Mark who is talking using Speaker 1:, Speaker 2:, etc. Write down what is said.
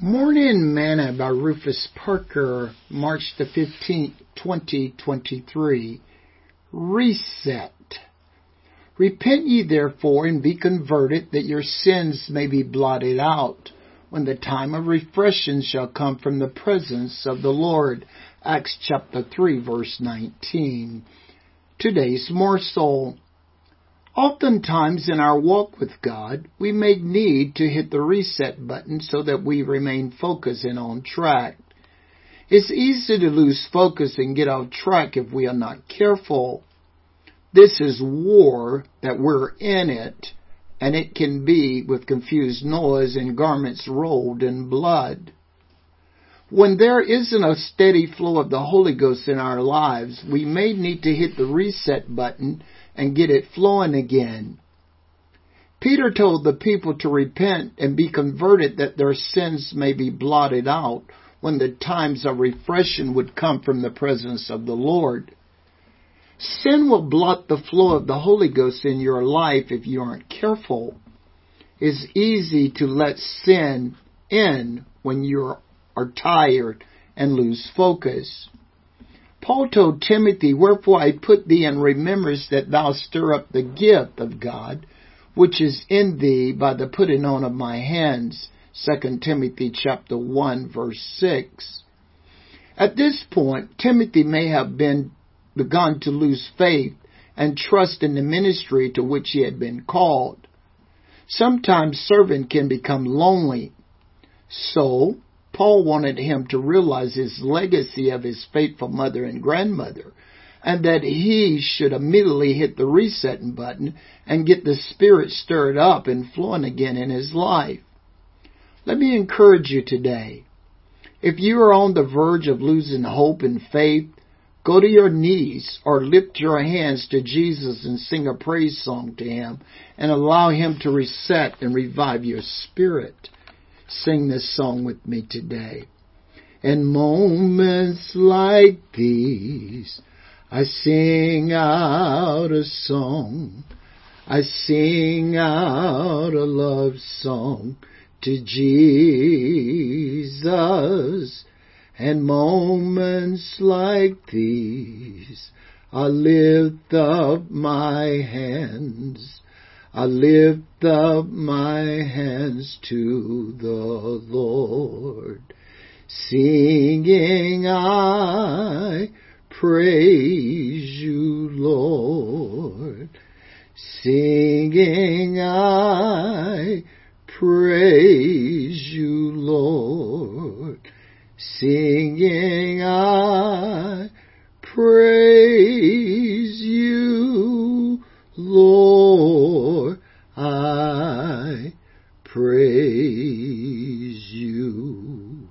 Speaker 1: Morning Manna by Rufus Parker, March the 15th, 2023. Reset. Repent ye therefore and be converted that your sins may be blotted out when the time of refreshing shall come from the presence of the Lord. Acts chapter 3 verse 19. Today's morsel. Oftentimes in our walk with God, we may need to hit the reset button so that we remain focused and on track. It's easy to lose focus and get off track if we are not careful. This is war that we're in it, and it can be with confused noise and garments rolled in blood. When there isn't a steady flow of the Holy Ghost in our lives, we may need to hit the reset button and get it flowing again. Peter told the people to repent and be converted that their sins may be blotted out when the times of refreshing would come from the presence of the Lord. Sin will blot the flow of the Holy Ghost in your life if you aren't careful. It's easy to let sin in when you are tired and lose focus. Paul told Timothy, Wherefore I put thee in remembrance that thou stir up the gift of God, which is in thee by the putting on of my hands. 2 Timothy chapter 1 verse 6. At this point, Timothy may have been begun to lose faith and trust in the ministry to which he had been called. Sometimes servant can become lonely. So, Paul wanted him to realize his legacy of his faithful mother and grandmother, and that he should immediately hit the resetting button and get the spirit stirred up and flowing again in his life. Let me encourage you today. If you are on the verge of losing hope and faith, go to your knees or lift your hands to Jesus and sing a praise song to him and allow him to reset and revive your spirit sing this song with me today. In moments like these, I sing out a song. I sing out a love song to Jesus. And moments like these, I lift up my hands I lift up my hands to the Lord, singing I praise you, Lord, singing I praise you, Lord, singing I praise you, Lord, I praise you.